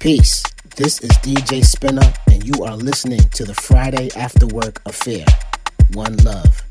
Peace. This is DJ Spinner, and you are listening to the Friday After Work Affair. One love.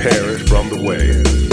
perish from the waves.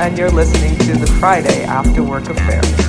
And you're listening to the Friday After Work Affair.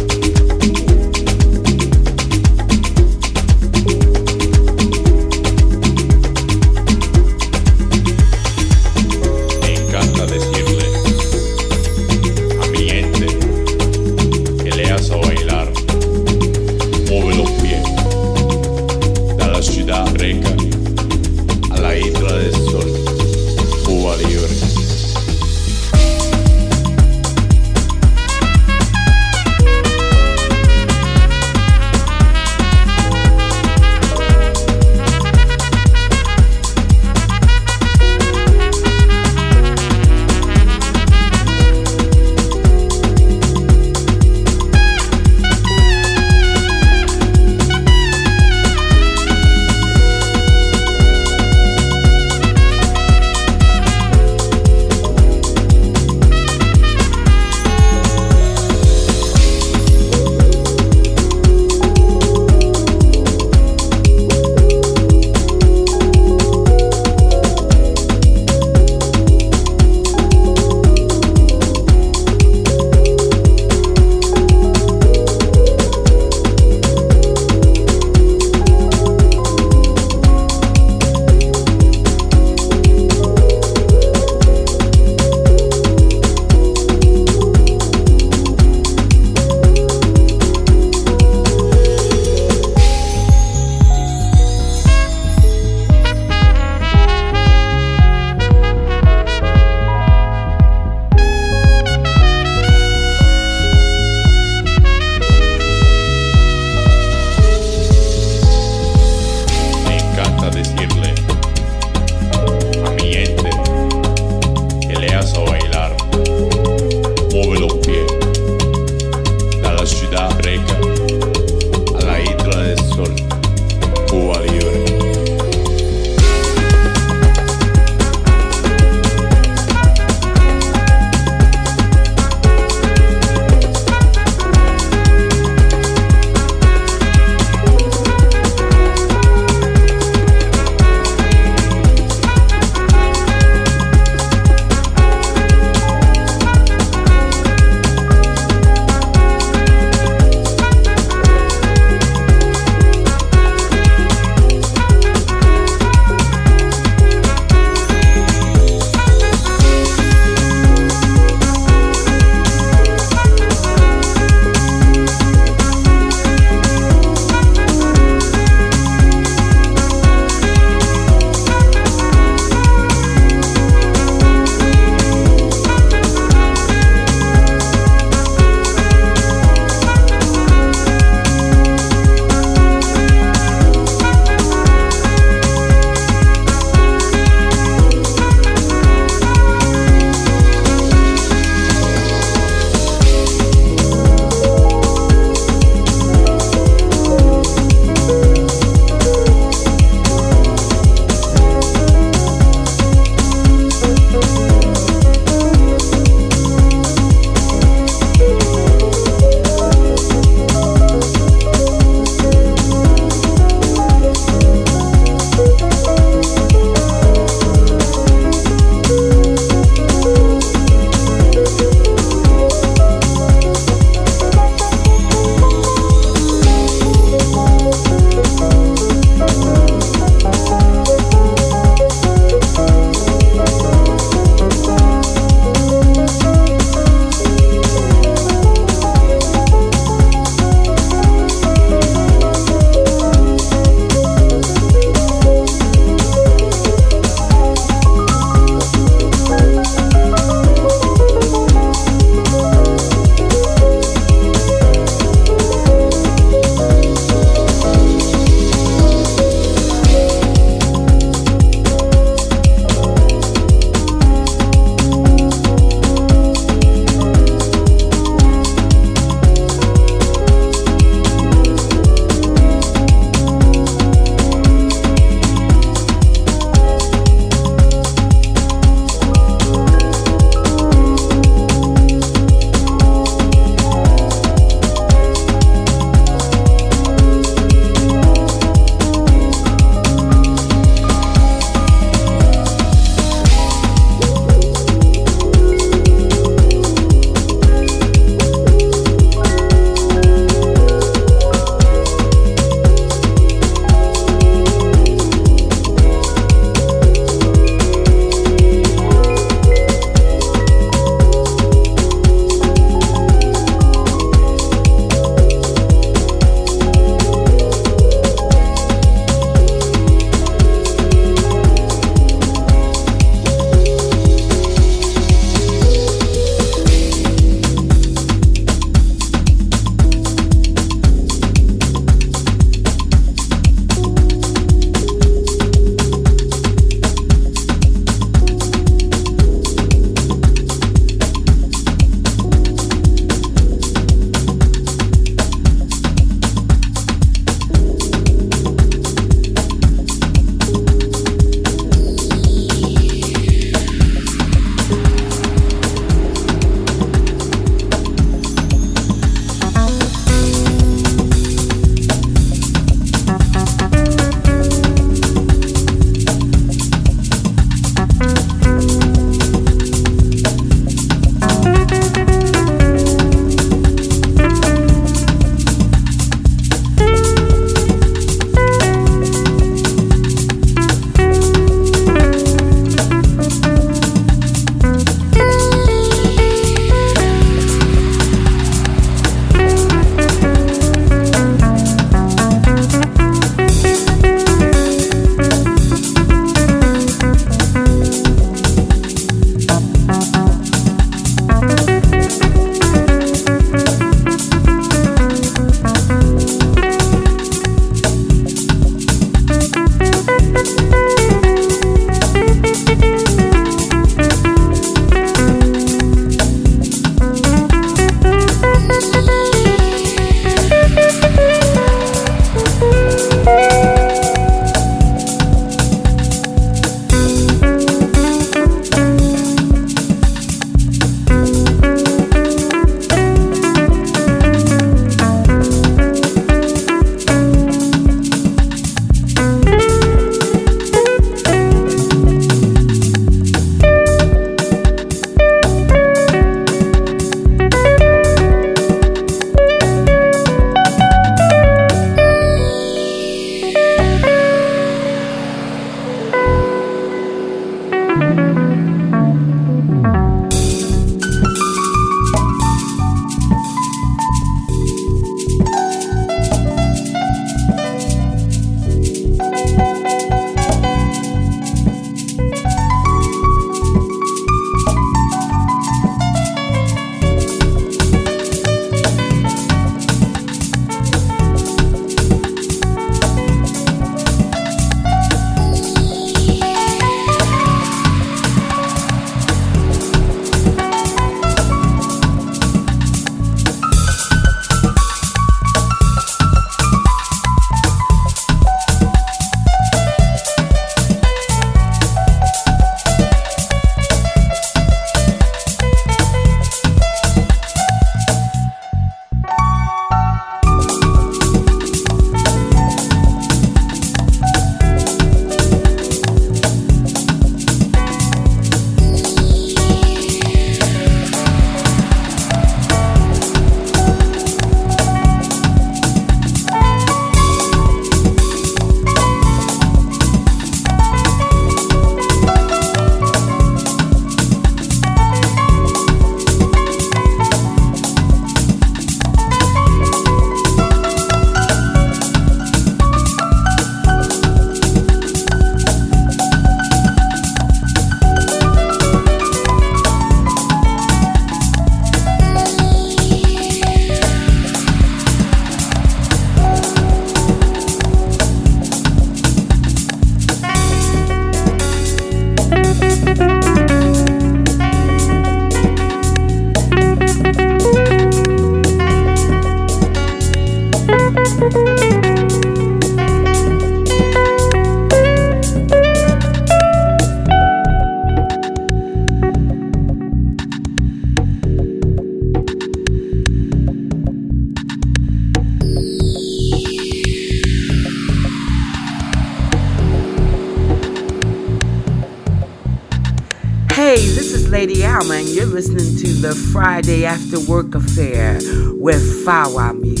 The Friday After Work Affair with Fawa!